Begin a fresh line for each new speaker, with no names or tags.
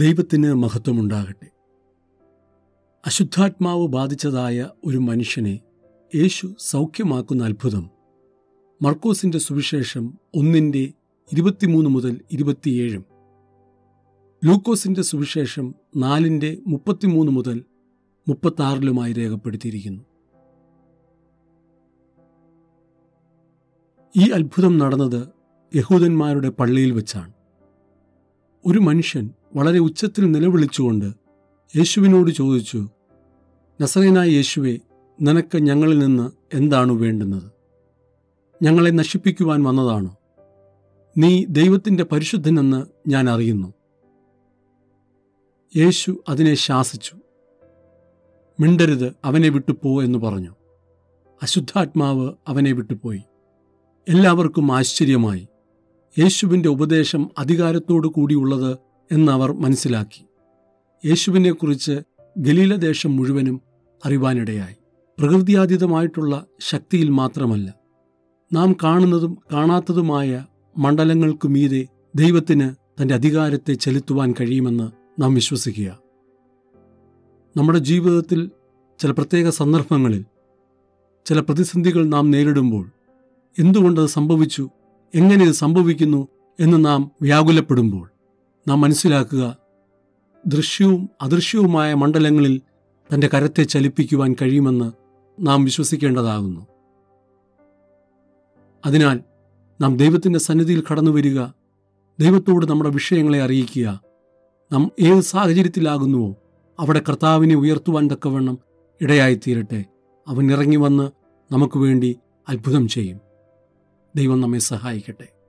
ദൈവത്തിന് മഹത്വമുണ്ടാകട്ടെ. അശുദ്ധാത്മാവ് ബാധിച്ചതായ ഒരു മനുഷ്യനെ യേശു സൗഖ്യമാക്കുന്ന അത്ഭുതം. മർക്കോസിന്റെ സുവിശേഷം ഒന്നിന്റെ ഇരുപത്തിമൂന്ന് മുതൽ ഇരുപത്തിയേഴും. ലൂക്കോസിന്റെ സുവിശേഷം നാലിന്റെ മുപ്പത്തിമൂന്ന് മുതൽ മുപ്പത്താറിലുമായി രേഖപ്പെടുത്തിയിരിക്കുന്നു. ഈ അത്ഭുതം നടന്നത് യഹൂദന്മാരുടെ പള്ളിയിൽ വെച്ചാണ്. ഒരു മനുഷ്യൻ വളരെ ഉച്ചത്തിൽ നിലവിളിച്ചുകൊണ്ട് യേശുവിനോട് ചോദിച്ചു നസറേനായ യേശുവെ നിനക്ക് ഞങ്ങളിൽ നിന്ന് എന്താണ് വേണ്ടുന്നത്? ഞങ്ങളെ നശിപ്പിക്കുവാൻ വന്നതാണോ? നീ ദൈവത്തിന്റെ പരിശുദ്ധനെന്ന് ഞാൻ അറിയുന്നു. യേശു അതിനെ ശാസിച്ചു. മിണ്ടരുത് അവനെ വിട്ടുപോ എന്ന് പറഞ്ഞു. അശുദ്ധാത്മാവ് അവനെ വിട്ടുപോയി. എല്ലാവർക്കും ആശ്ചര്യമായി. യേശുവിന്റെ ഉപദേശം അധികാരത്തോടു കൂടിയുള്ളത് എന്നവർ മനസ്സിലാക്കി. യേശുവിനെക്കുറിച്ച് ഗലീലദേശം മുഴുവനും അറിവാനിടയായി. പ്രകൃതിയാതീതമായിട്ടുള്ള ശക്തിയിൽ മാത്രമല്ല നാം കാണുന്നതും കാണാത്തതുമായ മണ്ഡലങ്ങൾക്കു മീതെ ദൈവത്തിന് തന്റെ അധികാരത്തെ ചെലുത്തുവാൻ കഴിയുമെന്ന് നാം വിശ്വസിക്കുക. നമ്മുടെ ജീവിതത്തിൽ ചില പ്രത്യേക സന്ദർഭങ്ങളിൽ ചില പ്രതിസന്ധികൾ നാം നേരിടുമ്പോൾ എന്തുകൊണ്ടത് സംഭവിച്ചു എങ്ങനെ ഇത് സംഭവിക്കുന്നു എന്ന് നാം വ്യാകുലപ്പെടുമ്പോൾ നാം മനസ്സിലാക്കുക ദൃശ്യവും അദൃശ്യവുമായ മണ്ഡലങ്ങളിൽ തന്റെ കരത്തെ ചലിപ്പിക്കുവാൻ കഴിയുമെന്ന് നാം വിശ്വസിക്കേണ്ടതാകുന്നു. അതിനാൽ നാം ദൈവത്തിന്റെ സന്നിധിയിൽ കടന്നു വരിക ദൈവത്തോട് നമ്മുടെ വിഷയങ്ങളെ അറിയിക്കുക. നാം ഏത് സാഹചര്യത്തിലാകുന്നുവോ അവിടെ കർത്താവിനെ ഉയർത്തുവാൻ തക്കവണ്ണം ഇടയായിത്തീരട്ടെ. അവൻ ഇറങ്ങി വന്ന് നമുക്ക് വേണ്ടി അത്ഭുതം ചെയ്യും. ദൈവം നമ്മെ സഹായിക്കട്ടെ.